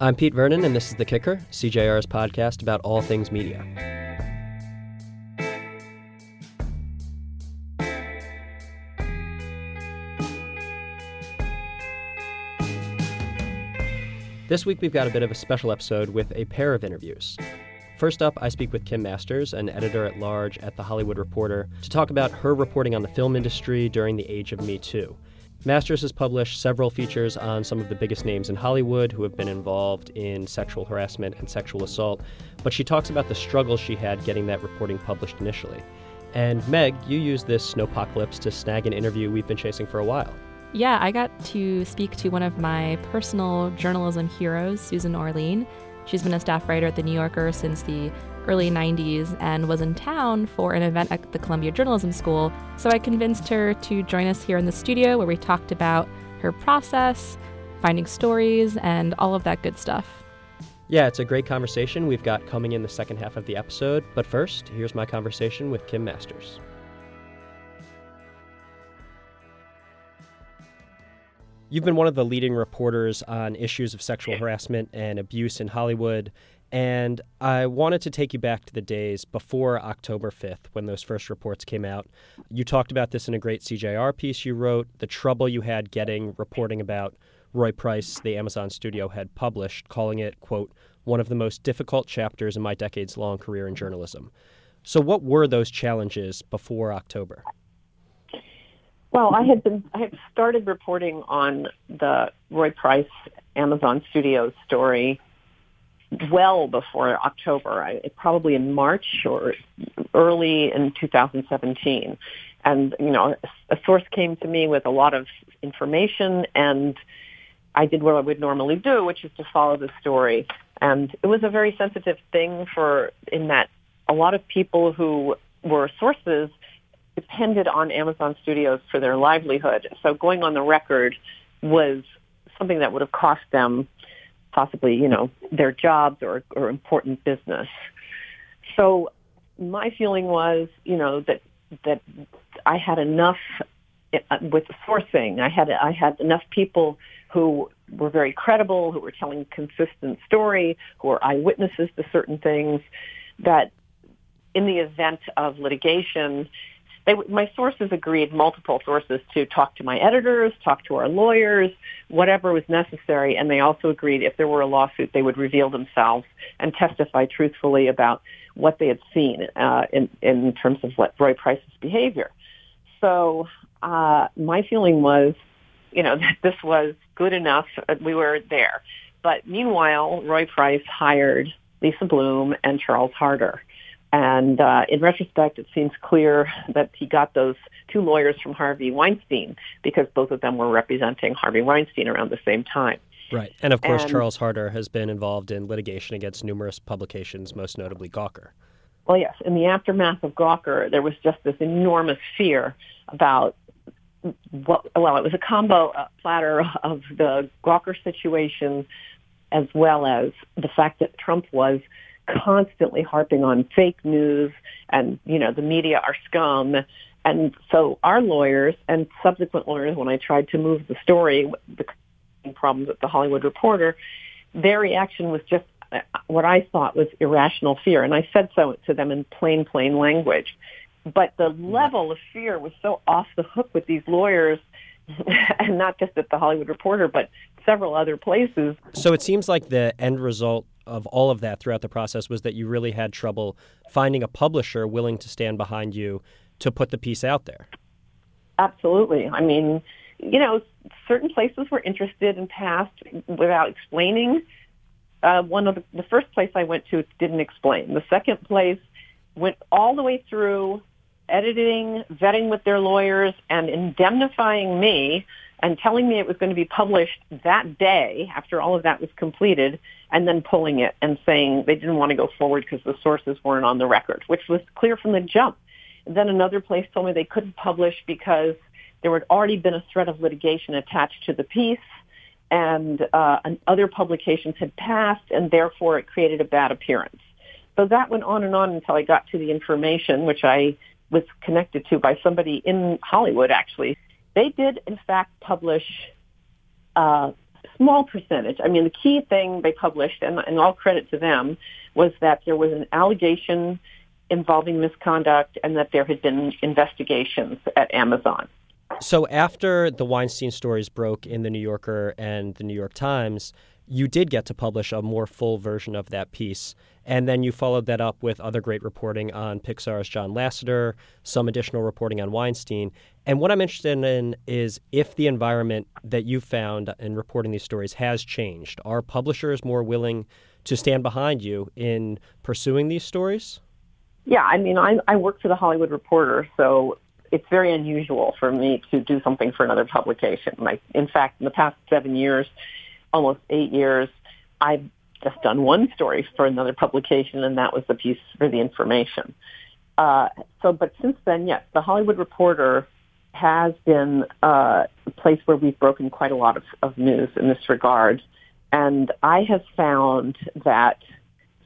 I'm Pete Vernon, and this is The Kicker, CJR's podcast about all things media. This week, we've got a bit of a special episode with a pair of interviews. First up, I speak with Kim Masters, an editor at large at The Hollywood Reporter, to talk about her reporting on the film industry during the age of Me Too. Masters has published several features on some of the biggest names in Hollywood who have been involved in sexual harassment and sexual assault, but she talks about the struggles she had getting that reporting published initially. And Meg, you used this snowpocalypse to snag an interview we've been chasing for a while. Yeah, I got to speak to one of my personal journalism heroes, Susan Orlean. She's been a staff writer at The New Yorker since the early 90s and was in town for an event at the Columbia Journalism School. So I convinced her to join us here in the studio where we talked about her process, finding stories, and all of that good stuff. Yeah, it's a great conversation we've got coming in the second half of the episode. But first, here's my conversation with Kim Masters. You've been one of the leading reporters on issues of sexual harassment and abuse in Hollywood. And I wanted to take you back to the days before October 5th when those first reports came out. You talked about this in a great CJR piece you wrote, the trouble you had getting reporting about Roy Price, the Amazon studio had published, calling it, quote, one of the most difficult chapters in my decades long career in journalism. So, what were those challenges before October? Well, I had been I had started reporting on the Roy Price Amazon Studios story well before October, I, probably in March or early in 2017. And you know, a source came to me with a lot of information, and I did what I would normally do, which is to follow the story. And it was a very sensitive thing for in that a lot of people who were sources depended on Amazon Studios for their livelihood. So going on the record was something that would have cost them possibly, you know, their jobs or, or important business. So my feeling was, you know, that that I had enough uh, with sourcing. I had I had enough people who were very credible, who were telling consistent story, who were eyewitnesses to certain things. That in the event of litigation, they, my sources agreed, multiple sources, to talk to my editors, talk to our lawyers, whatever was necessary. And they also agreed if there were a lawsuit, they would reveal themselves and testify truthfully about what they had seen uh, in, in terms of what Roy Price's behavior. So uh, my feeling was, you know, that this was good enough. We were there. But meanwhile, Roy Price hired Lisa Bloom and Charles Harder. And uh, in retrospect, it seems clear that he got those two lawyers from Harvey Weinstein because both of them were representing Harvey Weinstein around the same time. Right. And of course, and, Charles Harder has been involved in litigation against numerous publications, most notably Gawker. Well, yes. In the aftermath of Gawker, there was just this enormous fear about what, well, it was a combo platter of the Gawker situation as well as the fact that Trump was constantly harping on fake news and, you know, the media are scum. And so our lawyers and subsequent lawyers, when I tried to move the story, the problems with the Hollywood Reporter, their reaction was just uh, what I thought was irrational fear. And I said so to them in plain, plain language. But the level of fear was so off the hook with these lawyers, and not just at the Hollywood Reporter, but several other places. So it seems like the end result of all of that throughout the process was that you really had trouble finding a publisher willing to stand behind you to put the piece out there. Absolutely. I mean, you know, certain places were interested in past without explaining. Uh, one of the, the first place I went to didn't explain. The second place went all the way through editing, vetting with their lawyers, and indemnifying me and telling me it was going to be published that day after all of that was completed and then pulling it and saying they didn't want to go forward because the sources weren't on the record, which was clear from the jump. And then another place told me they couldn't publish because there had already been a threat of litigation attached to the piece and, uh, and other publications had passed and therefore it created a bad appearance. So that went on and on until I got to the information, which I was connected to by somebody in Hollywood actually they did, in fact, publish uh, small percentage. I mean, the key thing they published, and, and all credit to them, was that there was an allegation involving misconduct and that there had been investigations at Amazon. So after the Weinstein stories broke in the New Yorker and the New York Times, you did get to publish a more full version of that piece. And then you followed that up with other great reporting on Pixar's John Lasseter, some additional reporting on Weinstein. And what I'm interested in is if the environment that you found in reporting these stories has changed. Are publishers more willing to stand behind you in pursuing these stories? Yeah, I mean, I, I work for the Hollywood Reporter, so it's very unusual for me to do something for another publication. Like, in fact, in the past seven years, almost eight years, I've just done one story for another publication, and that was the piece for the information. Uh, so, but since then, yes, the Hollywood Reporter has been uh, a place where we've broken quite a lot of, of news in this regard. And I have found that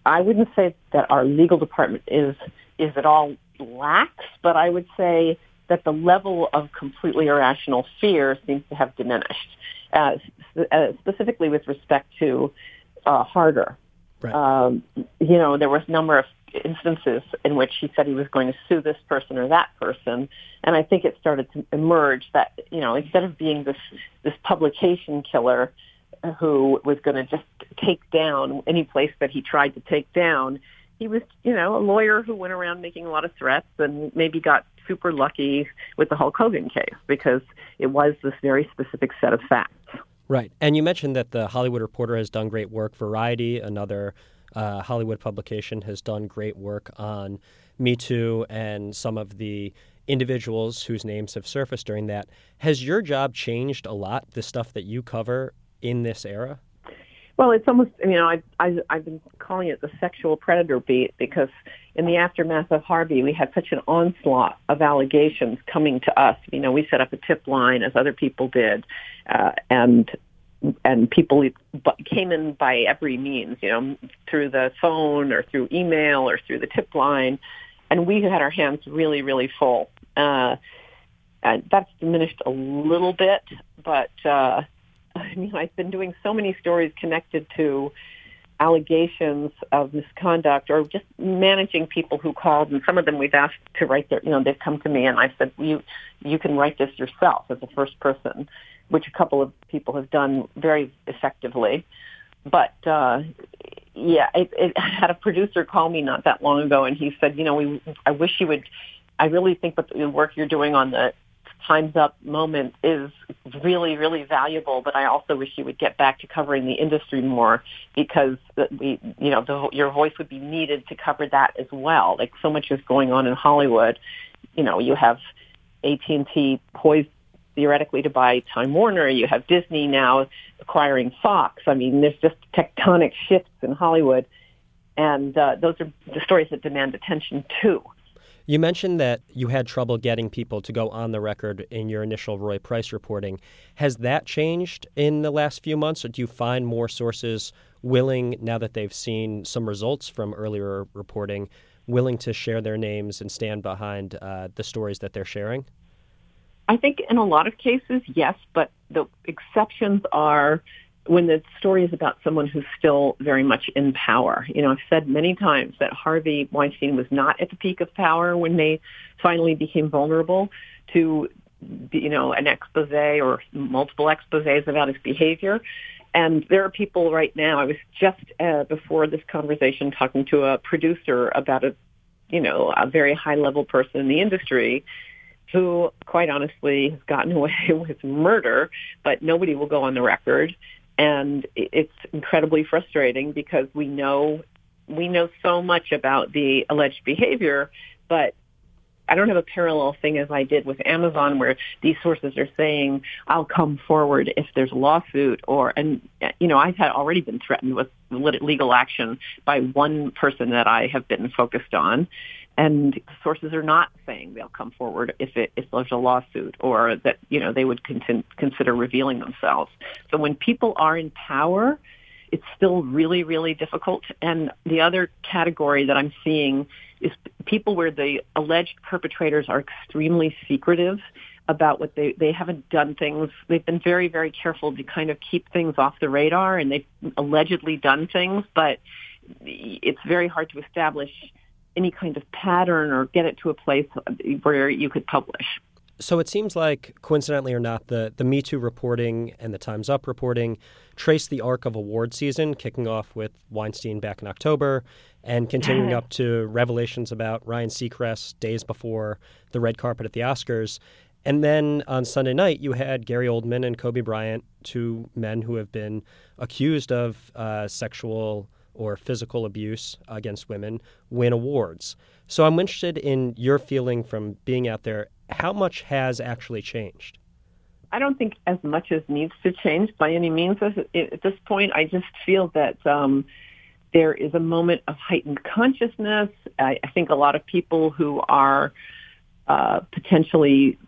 I wouldn't say that our legal department is is at all lax, but I would say that the level of completely irrational fear seems to have diminished, uh, uh, specifically with respect to uh, Harder. Right. Um, you know, there was a number of instances in which he said he was going to sue this person or that person, and I think it started to emerge that you know instead of being this this publication killer who was going to just take down any place that he tried to take down, he was you know a lawyer who went around making a lot of threats and maybe got super lucky with the Hulk Hogan case because it was this very specific set of facts. Right. And you mentioned that the Hollywood Reporter has done great work. Variety, another uh, Hollywood publication, has done great work on Me Too and some of the individuals whose names have surfaced during that. Has your job changed a lot, the stuff that you cover in this era? Well, it's almost, you know, I, I, I've been calling it the sexual predator beat because in the aftermath of Harvey, we had such an onslaught of allegations coming to us. You know, we set up a tip line as other people did, uh, and and people came in by every means, you know, through the phone or through email or through the tip line, and we had our hands really, really full. Uh, and that's diminished a little bit, but uh, I mean, I've been doing so many stories connected to allegations of misconduct or just managing people who called and some of them we've asked to write their you know they've come to me and I said you you can write this yourself as a first person which a couple of people have done very effectively. But uh yeah it, it I had a producer call me not that long ago and he said you know we I wish you would I really think that the work you're doing on the Time's Up moment is really, really valuable, but I also wish you would get back to covering the industry more because we, you know, the, your voice would be needed to cover that as well. Like so much is going on in Hollywood. You know, you have AT&T poised theoretically to buy Time Warner. You have Disney now acquiring Fox. I mean, there's just tectonic shifts in Hollywood, and uh, those are the stories that demand attention too. You mentioned that you had trouble getting people to go on the record in your initial Roy Price reporting. Has that changed in the last few months, or do you find more sources willing, now that they've seen some results from earlier reporting, willing to share their names and stand behind uh, the stories that they're sharing? I think in a lot of cases, yes, but the exceptions are when the story is about someone who's still very much in power. You know, I've said many times that Harvey Weinstein was not at the peak of power when they finally became vulnerable to, you know, an expose or multiple exposés about his behavior. And there are people right now, I was just uh, before this conversation talking to a producer about a, you know, a very high level person in the industry who quite honestly has gotten away with murder, but nobody will go on the record and it's incredibly frustrating because we know we know so much about the alleged behavior, but I don't have a parallel thing as I did with Amazon where these sources are saying I'll come forward if there's a lawsuit or and you know I've had already been threatened with legal action by one person that I have been focused on and sources are not saying they'll come forward if it if there's a lawsuit or that you know they would con- consider revealing themselves. So when people are in power, it's still really really difficult. And the other category that I'm seeing is people where the alleged perpetrators are extremely secretive about what they they haven't done things. They've been very very careful to kind of keep things off the radar, and they've allegedly done things, but it's very hard to establish any kind of pattern or get it to a place where you could publish. So it seems like, coincidentally or not, the, the Me Too reporting and the Time's Up reporting trace the arc of award season, kicking off with Weinstein back in October and continuing up to revelations about Ryan Seacrest days before the red carpet at the Oscars. And then on Sunday night, you had Gary Oldman and Kobe Bryant, two men who have been accused of uh, sexual or physical abuse against women, win awards. So I'm interested in your feeling from being out there. How much has actually changed? I don't think as much as needs to change by any means at this point. I just feel that um, there is a moment of heightened consciousness. I, I think a lot of people who are uh, potentially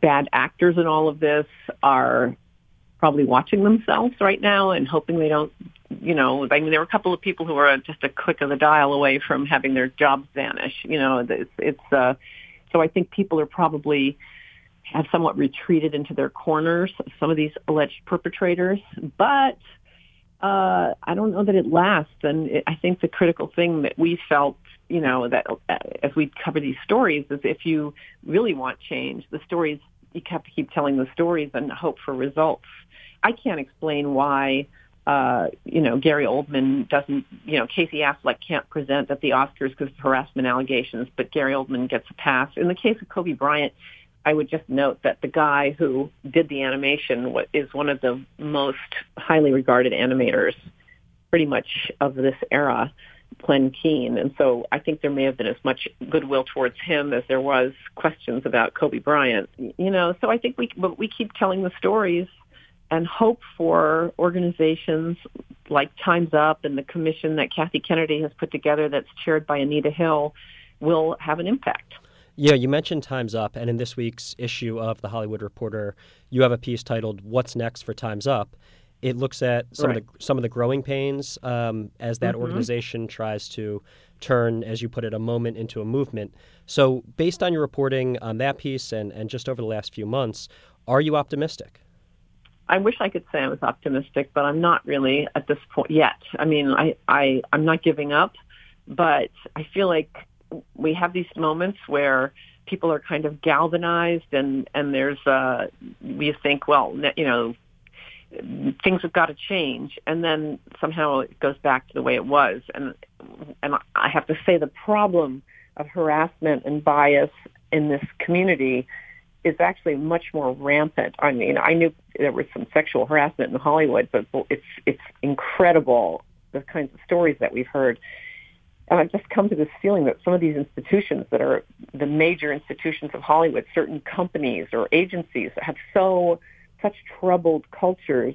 bad actors in all of this are probably watching themselves right now and hoping they don't, you know, I mean, there were a couple of people who were just a click of the dial away from having their jobs vanish. You know, it's, it's uh, so I think people are probably have somewhat retreated into their corners, some of these alleged perpetrators, but uh, I don't know that it lasts. And it, I think the critical thing that we felt, you know, that uh, as we cover these stories is if you really want change, the stories, you have to keep telling the stories and hope for results. I can't explain why, uh, you know, Gary Oldman doesn't, you know, Casey Affleck can't present at the Oscars because of harassment allegations, but Gary Oldman gets a pass. In the case of Kobe Bryant, I would just note that the guy who did the animation is one of the most highly regarded animators pretty much of this era, Glen Keane. And so I think there may have been as much goodwill towards him as there was questions about Kobe Bryant. You know, so I think we but we keep telling the stories and hope for organizations like Time's Up and the commission that Kathy Kennedy has put together that's chaired by Anita Hill will have an impact. Yeah, you mentioned Time's Up, and in this week's issue of The Hollywood Reporter, you have a piece titled "What's Next for Time's Up." It looks at some right. of the some of the growing pains um, as that mm-hmm. organization tries to turn, as you put it, a moment into a movement. So, based on your reporting on that piece and, and just over the last few months, are you optimistic? I wish I could say I was optimistic, but I'm not really at this point yet. I mean, I, I I'm not giving up, but I feel like we have these moments where people are kind of galvanized and and there's uh we think well you know things have got to change and then somehow it goes back to the way it was and and I have to say the problem of harassment and bias in this community is actually much more rampant. I mean, I knew there was some sexual harassment in Hollywood, but it's it's incredible the kinds of stories that we've heard and I've just come to this feeling that some of these institutions that are the major institutions of Hollywood, certain companies or agencies have so such troubled cultures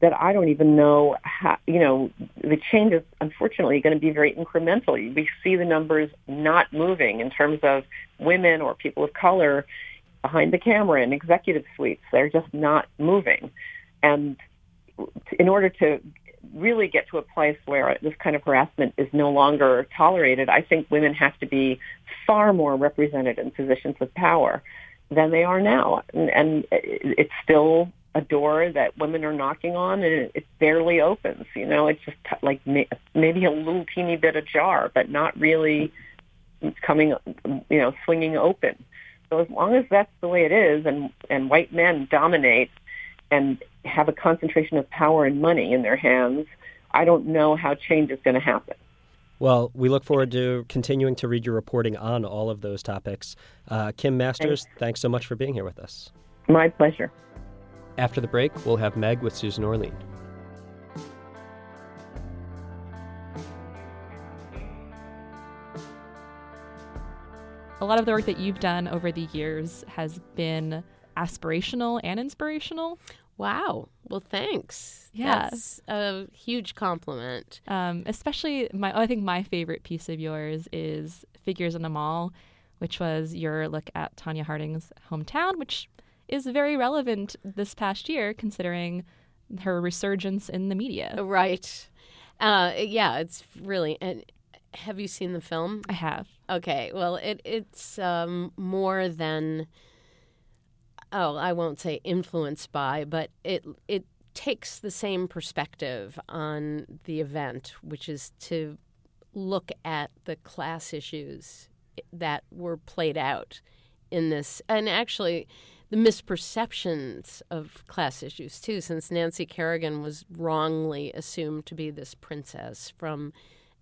that I don't even know how, you know, the change is unfortunately going to be very incremental. We see the numbers not moving in terms of women or people of color behind the camera in executive suites. They're just not moving. And in order to really get to a place where this kind of harassment is no longer tolerated, I think women have to be far more represented in positions of power than they are now. And, and it's still a door that women are knocking on and it barely opens. You know, it's just like maybe a little teeny bit ajar, but not really coming, you know, swinging open. So as long as that's the way it is and, and white men dominate and have a concentration of power and money in their hands, I don't know how change is going to happen. Well, we look forward to continuing to read your reporting on all of those topics. Uh, Kim Masters, thanks. thanks so much for being here with us. My pleasure. After the break, we'll have Meg with Susan Orlean. A lot of the work that you've done over the years has been aspirational and inspirational. Wow. Well, thanks. Yeah. That's a huge compliment. Um, especially my, I think my favorite piece of yours is Figures in a Mall, which was your look at Tonya Harding's hometown, which is very relevant this past year considering her resurgence in the media. Right. Uh, yeah, it's really. And have you seen the film? I have. Okay. Well, it it's um, more than oh, I won't say influenced by, but it it takes the same perspective on the event, which is to look at the class issues that were played out in this, and actually the misperceptions of class issues too, since Nancy Kerrigan was wrongly assumed to be this princess from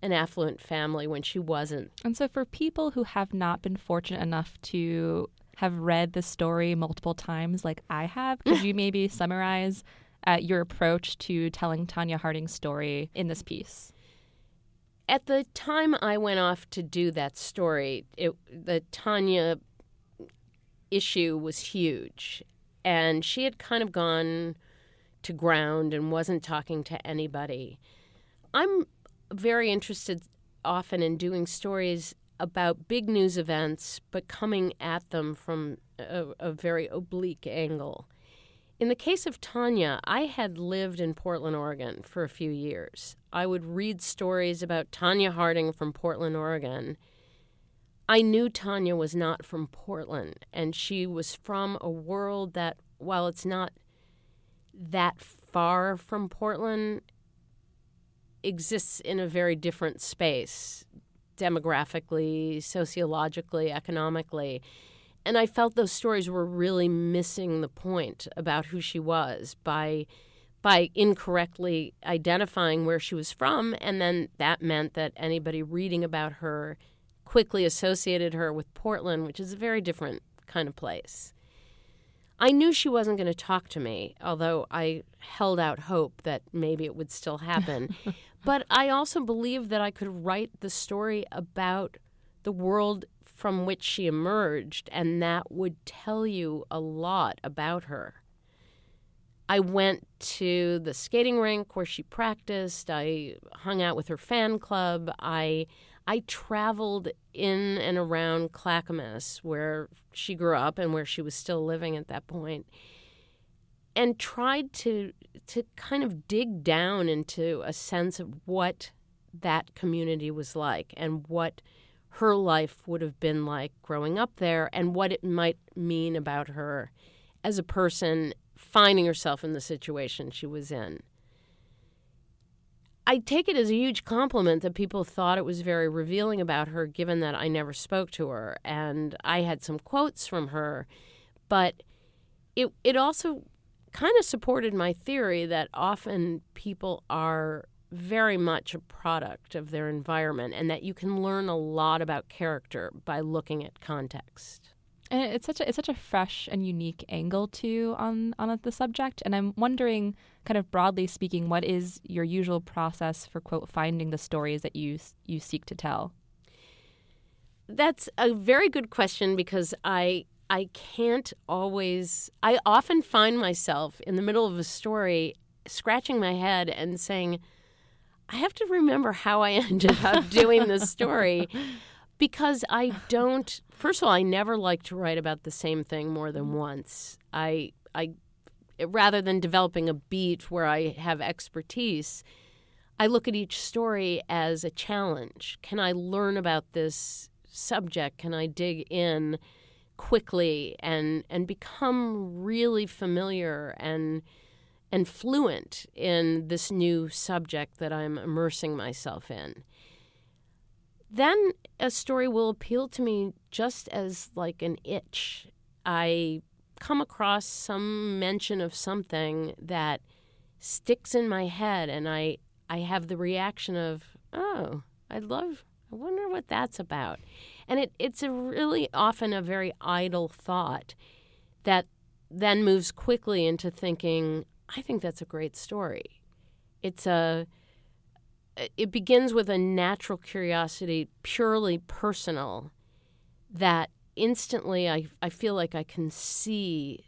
an affluent family when she wasn't. And so, for people who have not been fortunate enough to have read the story multiple times, like I have, could you maybe summarize uh, your approach to telling Tonya Harding's story in this piece? At the time I went off to do that story, it, the Tonya issue was huge. And she had kind of gone to ground and wasn't talking to anybody. I'm very interested often in doing stories about big news events, but coming at them from a, a, very oblique angle. In the case of Tonya, I had lived in Portland, Oregon for a few years. I would read stories about Tonya Harding from Portland, Oregon. I knew Tonya was not from Portland, and she was from a world that, while it's not that far from Portland, exists in a very different space demographically, sociologically, economically. And I felt those stories were really missing the point about who she was by by incorrectly identifying where she was from and then that meant that anybody reading about her quickly associated her with Portland, which is a very different kind of place. I knew she wasn't going to talk to me, although I held out hope that maybe it would still happen. But I also believed that I could write the story about the world from which she emerged, and that would tell you a lot about her. I went to the skating rink where she practiced. I hung out with her fan club. I I traveled in and around Clackamas, where she grew up and where she was still living at that point, and tried to to kind of dig down into a sense of what that community was like and what her life would have been like growing up there and what it might mean about her as a person finding herself in the situation she was in. I take it as a huge compliment that people thought it was very revealing about her, given that I never spoke to her. And I had some quotes from her, but it, it also kind of supported my theory that often people are very much a product of their environment and that you can learn a lot about character by looking at context. And it's such a it's such a fresh and unique angle too on on the subject. And I'm wondering, kind of broadly speaking, what is your usual process for quote finding the stories that you you seek to tell? That's a very good question because I I can't always, I often find myself in the middle of a story scratching my head and saying, I have to remember how I ended up doing this story because I don't, first of all, I never like to write about the same thing more than mm-hmm. once. I, I, rather than developing a beat where I have expertise, I look at each story as a challenge. Can I learn about this subject? Can I dig in? quickly and and become really familiar and and fluent in this new subject that I'm immersing myself in. Then a story will appeal to me just as like an itch. I come across some mention of something that sticks in my head and I I have the reaction of, "Oh, I love I wonder what that's about." And it, it's a really often a very idle thought that then moves quickly into thinking, I think that's a great story. It's a Uh, it begins with a natural curiosity, purely personal, that instantly I, I feel like I can see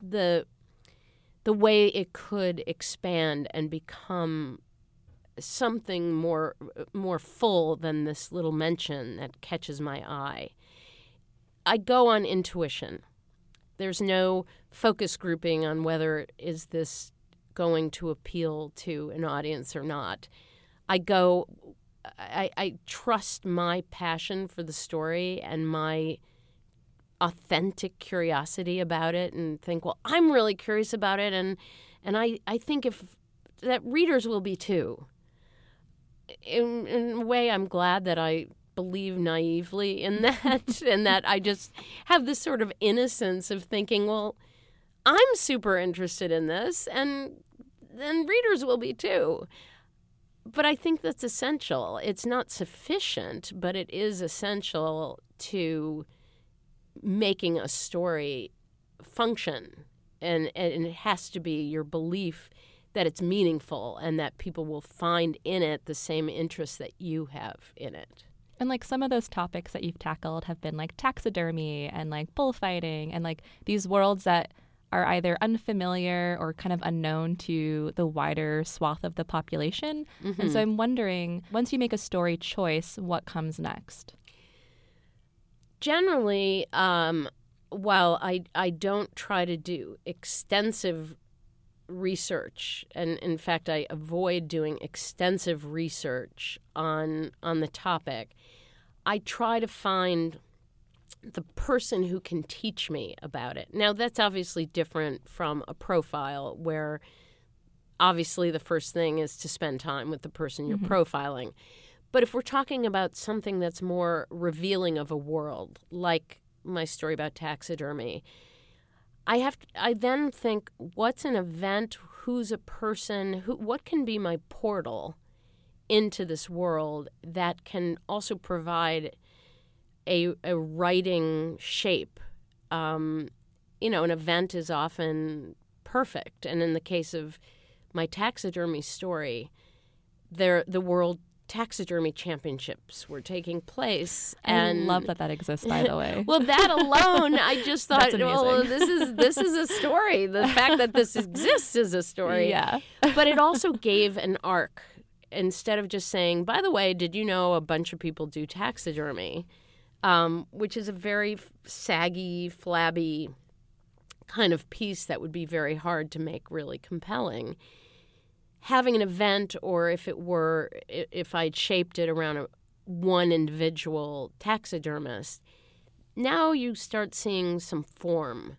the the way it could expand and become something more more full than this little mention that catches my eye. I go on intuition. There's no focus grouping on whether is this going to appeal to an audience or not. I go I, I trust my passion for the story and my authentic curiosity about it and think, well, I'm really curious about it, and and I I think if that readers will be too. In, in a way, I'm glad that I believe naively in that, and that I just have this sort of innocence of thinking, well, I'm super interested in this, and then readers will be too. But I think that's essential. It's not sufficient, but it is essential to making a story function. And, and it has to be your belief that it's meaningful and that people will find in it the same interest that you have in it. And like some of those topics that you've tackled have been like taxidermy and like bullfighting and like these worlds that are either unfamiliar or kind of unknown to the wider swath of the population. Mm-hmm. And so I'm wondering, once you make a story choice, what comes next? Generally, um, while I, I don't try to do extensive research, and in fact, I avoid doing extensive research on on the topic. I try to find the person who can teach me about it. Now, that's obviously different from a profile where obviously the first thing is to spend time with the person you're mm-hmm. profiling. But if we're talking about something that's more revealing of a world, like my story about taxidermy, I have to, I then think what's an event, who's a person, who what can be my portal into this world that can also provide a, a writing shape. Um, you know, an event is often perfect. And in the case of my taxidermy story, there the world taxidermy championships were taking place and I love that that exists by the way. Well that alone i just thought well this is this is a story. The fact that this exists is a story. Yeah. But it also gave an arc. Instead of just saying by the way did you know a bunch of people do taxidermy um, which is a very saggy, flabby kind of piece that would be very hard to make really compelling. Having an event, or if it were, if I'd shaped it around a, one individual taxidermist, now you start seeing some form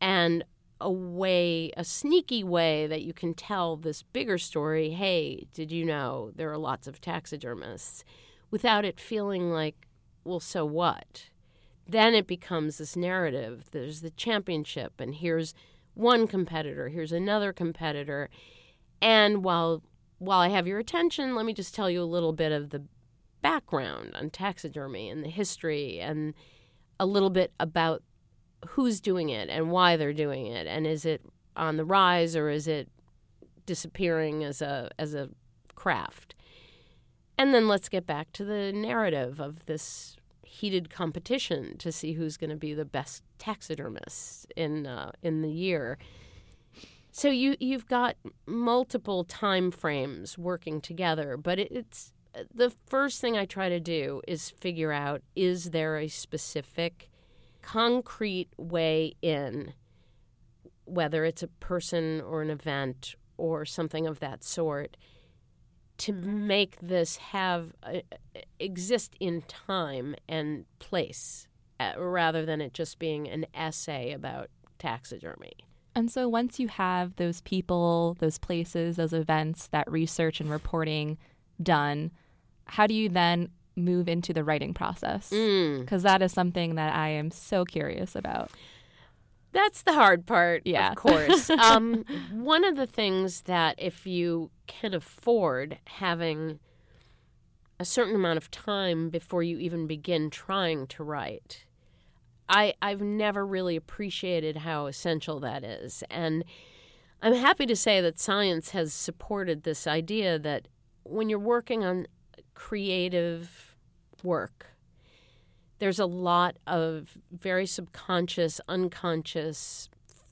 and a way, a sneaky way that you can tell this bigger story. Hey, did you know there are lots of taxidermists? Without it feeling like well, so what? Then it becomes this narrative. There's the championship, and here's one competitor, here's another competitor. And while while I have your attention, let me just tell you a little bit of the background on taxidermy and the history and a little bit about who's doing it and why they're doing it and is it on the rise or is it disappearing as a as a craft. And then let's get back to the narrative of this heated competition to see who's going to be the best taxidermist in uh, in the year. So you you've got multiple time frames working together, but it, it's the first thing I try to do is figure out is there a specific concrete way in whether it's a person or an event or something of that sort to make this have uh, exist in time and place uh, rather than it just being an essay about taxidermy. And so once you have those people, those places, those events, that research and reporting done, how do you then move into the writing process? Because mm. that is something that I am so curious about. That's the hard part, yeah. of course. um, one of the things that if you can afford having a certain amount of time before you even begin trying to write, I, I've never really appreciated how essential that is. And I'm happy to say that science has supported this idea that when you're working on creative work, there's a lot of very subconscious, unconscious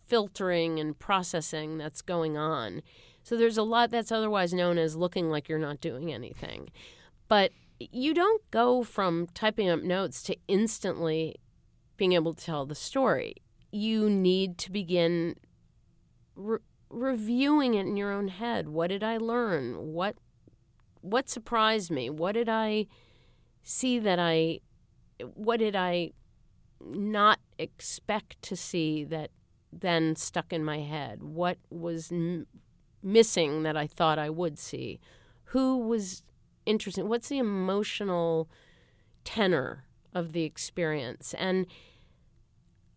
filtering and processing that's going on. So there's a lot that's otherwise known as looking like you're not doing anything. But you don't go from typing up notes to instantly being able to tell the story. You need to begin re- reviewing it in your own head. What did I learn? What what surprised me? What did I see that I what did I not expect to see that then stuck in my head? What was m- missing that I thought I would see? Who was interesting? What's the emotional tenor of the experience? And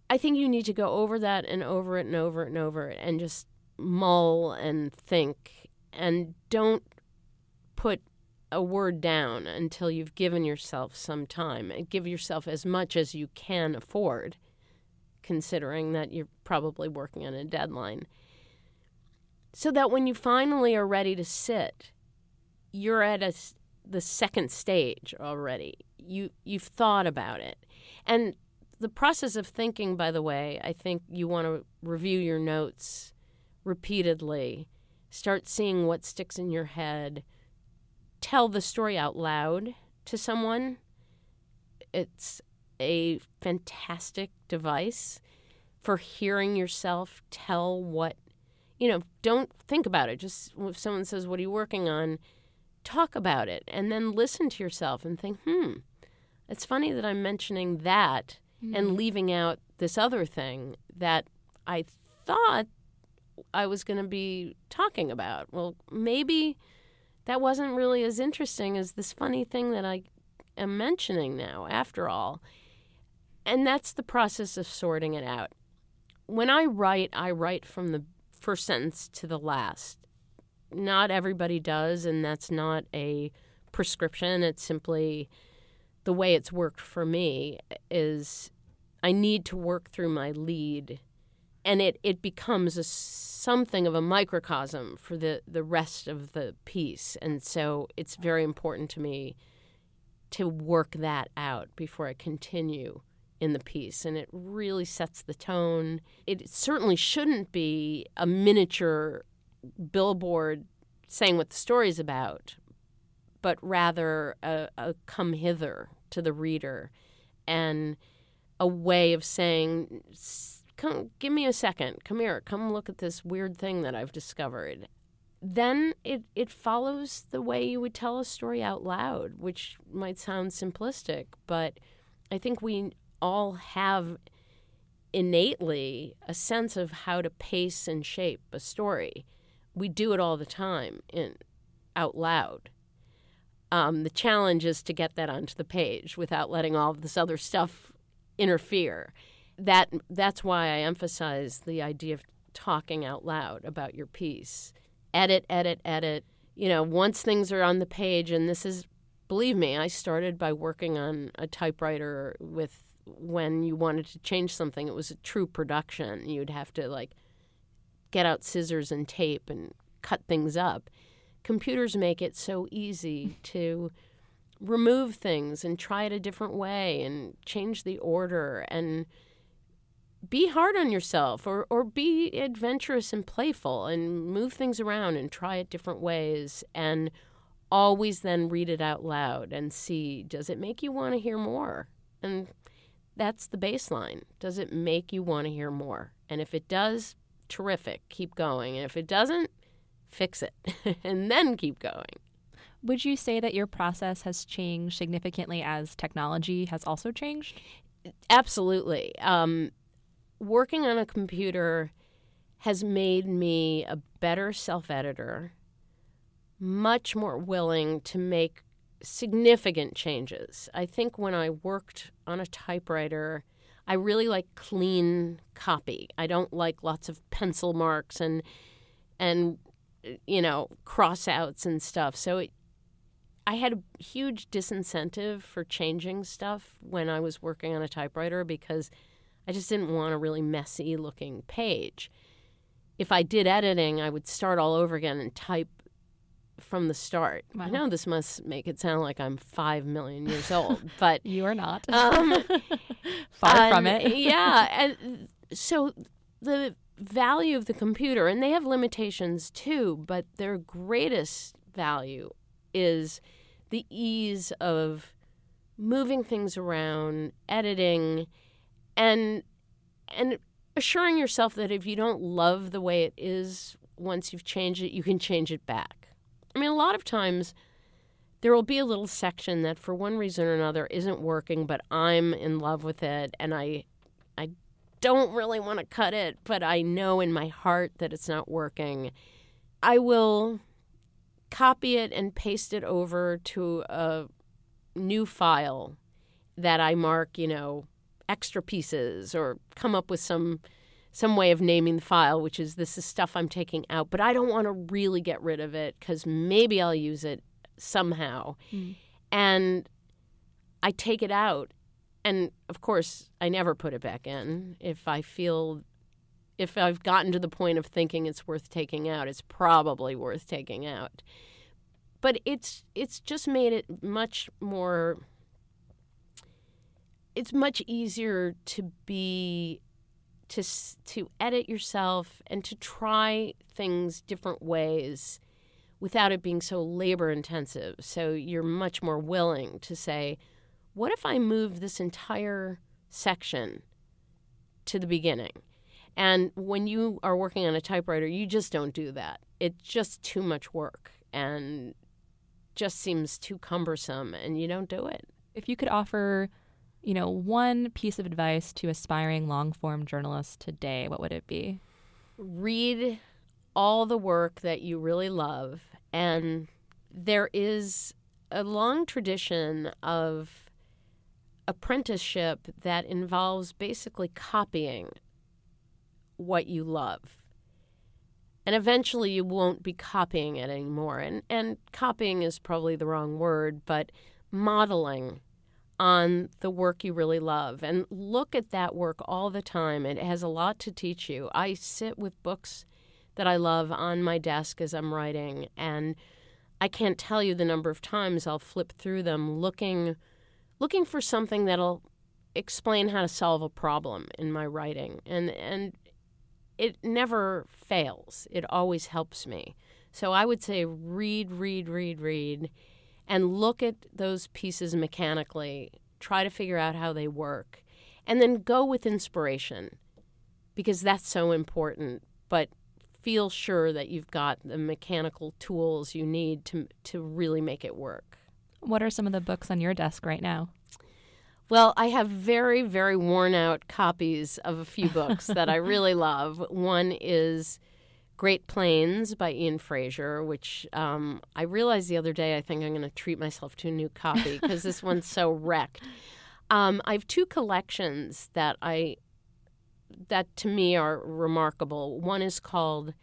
I think you need to go over that and over it and over it and over it and just mull and think and don't put a word down until you've given yourself some time. Give yourself as much as you can afford considering that you're probably working on a deadline. So that when you finally are ready to sit you're at a, the second stage already. You you've thought about it. And the process of thinking by the way i think you want to review your notes repeatedly. Start seeing what sticks in your head tell the story out loud to someone. It's a fantastic device for hearing yourself tell what, you know, don't think about it. Just if someone says, What are you working on? talk about it and then listen to yourself and think, Hmm, it's funny that I'm mentioning that mm-hmm. and leaving out this other thing that I thought I was going to be talking about. Well, maybe that wasn't really as interesting as this funny thing that I am mentioning now, after all. And that's the process of sorting it out. When I write, I write from the first sentence to the last. Not everybody does, and that's not a prescription. It's simply the way it's worked for me is I need to work through my lead and it, it becomes a something of a microcosm for the, the rest of the piece. And so it's very important to me to work that out before I continue in the piece. And it really sets the tone. It certainly shouldn't be a miniature billboard saying what the story's about, but rather a, a come hither to the reader and a way of saying come give me a second. Come here. Come look at this weird thing that i've discovered. Then it, it follows the way you would tell a story out loud which might sound simplistic but i think we all have innately a sense of how to pace and shape a story. We do it all the time in out loud. Um, the challenge is to get that onto the page without letting all this other stuff interfere that that's why I emphasize the idea of talking out loud about your piece. Edit, edit, edit. You know, once things are on the page, and this is, believe me, I started by working on a typewriter with when you wanted to change something. It was a true production. You'd have to like get out scissors and tape and cut things up. Computers make it so easy to remove things and try it a different way and change the order and be hard on yourself or, or be adventurous and playful and move things around and try it different ways and always then read it out loud and see does it make you want to hear more? And that's the baseline. Does it make you want to hear more? And if it does terrific. Keep going. And if it doesn't fix it and then keep going. Would you say that your process has changed significantly as technology has also changed? Absolutely. Um, working on a computer has made me a better self editor, much more willing to make significant changes. I think when I worked on a typewriter, I really like clean copy. I don't like lots of pencil marks and and you know crossouts and stuff. So it, I had a huge disincentive for changing stuff when I was working on a typewriter because I just didn't want a really messy looking page. If I did editing, I would start all over again and type from the start. Wow. I know this must make it sound like I'm five million years old, but you are not. Um, Far from it. yeah, and so the value of the computer, and they have limitations too, but their greatest value is the ease of moving things around, editing and and assuring yourself that if you don't love the way it is once you've changed it, you can change it back. I mean, a lot of times there will be a little section that for one reason or another isn't working, but I'm in love with it and I I don't really want to cut it, but I know in my heart that it's not working. I will copy it and paste it over to a new file that I mark, you know, extra pieces or come up with some some way of naming the file, which is this is stuff I'm taking out, but I don't want to really get rid of it because maybe I'll use it somehow. Mm. And I take it out. And of course, I never put it back in. If I feel, if I've gotten to the point of thinking it's worth taking out, it's probably worth taking out. But it's it's just made it much more. It's much easier to be to to edit yourself and to try things different ways without it being so labor intensive. So you're much more willing to say, what if I move this entire section to the beginning? And when you are working on a typewriter, you just don't do that. It's just too much work and just seems too cumbersome and you don't do it. If you could offer, you know, one piece of advice to aspiring long form journalists today, what would it be? Read all the work that you really love. And there is a long tradition of apprenticeship that involves basically copying what you love. And eventually you won't be copying it anymore. And, and copying is probably the wrong word, but modeling on the work you really love and look at that work all the time. It has a lot to teach you. I sit with books that I love on my desk as I'm writing. And I can't tell you the number of times I'll flip through them looking looking for something that'll explain how to solve a problem in my writing. And and it never fails. It always helps me. So I would say read, read, read, read and look at those pieces mechanically. Try to figure out how they work. And then go with inspiration because that's so important. But feel sure that you've got the mechanical tools you need to to really make it work. What are some of the books on your desk right now? Well, I have very, very worn out copies of a few books that I really love. One is Great Plains by Ian Frazier, which um, I realized the other day I think I'm going to treat myself to a new copy because this one's so wrecked. Um, I have two collections that I that to me are remarkable. One is called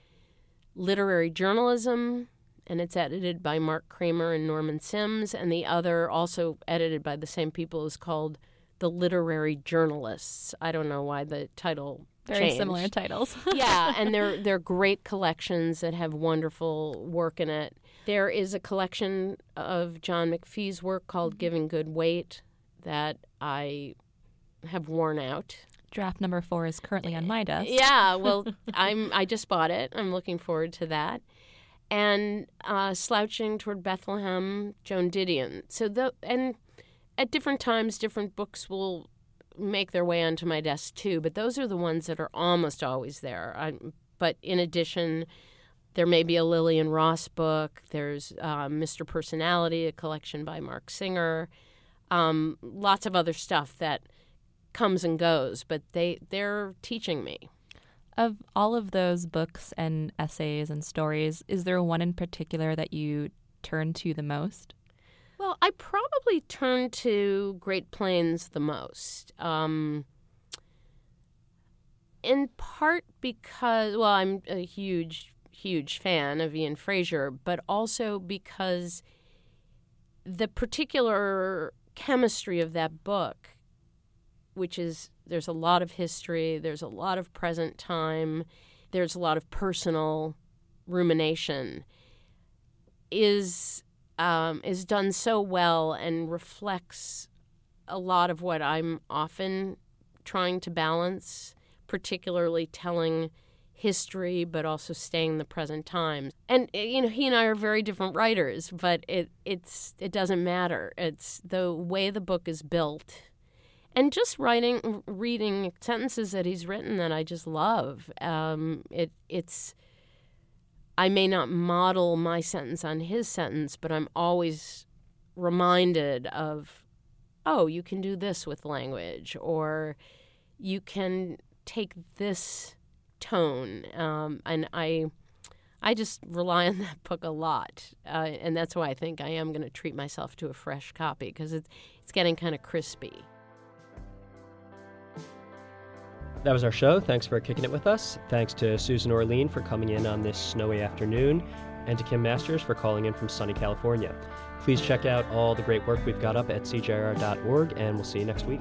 Literary Journalism, and it's edited by Mark Kramer and Norman Sims, and the other, also edited by the same people, is called The Literary Journalists. I don't know why the title very changed. similar titles. yeah, and they're they're great collections that have wonderful work in it. There is a collection of John McPhee's work called Giving Good Weight that I have worn out draft number four is currently on my desk. Yeah, well, I'm I just bought it. I'm looking forward to that. And uh, slouching toward Bethlehem, Joan Didion. So the and at different times, different books will make their way onto my desk too. But those are the ones that are almost always there. I, but in addition, there may be a Lillian Ross book. There's uh, Mr. Personality, a collection by Mark Singer. Um, lots of other stuff that comes and goes, but they they're teaching me. Of all of those books and essays and stories, is there one in particular that you turn to the most? Well, I probably turn to Great Plains the most. Um, in part because, well, I'm a huge, huge fan of Ian Frazier, but also because the particular chemistry of that book which is there's a lot of history, there's a lot of present time, there's a lot of personal rumination, is um, is done so well and reflects a lot of what I'm often trying to balance, particularly telling history but also staying in the present time. And you know, he and I are very different writers, but it it's it doesn't matter. It's the way the book is built and just writing, reading sentences that he's written that I just love. Um, it it's I may not model my sentence on his sentence, but I'm always reminded of, oh, you can do this with language, or you can take this tone. Um, and I, I just rely on that book a lot, uh, and that's why I think I am going to treat myself to a fresh copy because it's it's getting kind of crispy. That was our show. Thanks for kicking it with us. Thanks to Susan Orlean for coming in on this snowy afternoon, and to Kim Masters for calling in from sunny California. Please check out all the great work we've got up at cjr.org, and we'll see you next week.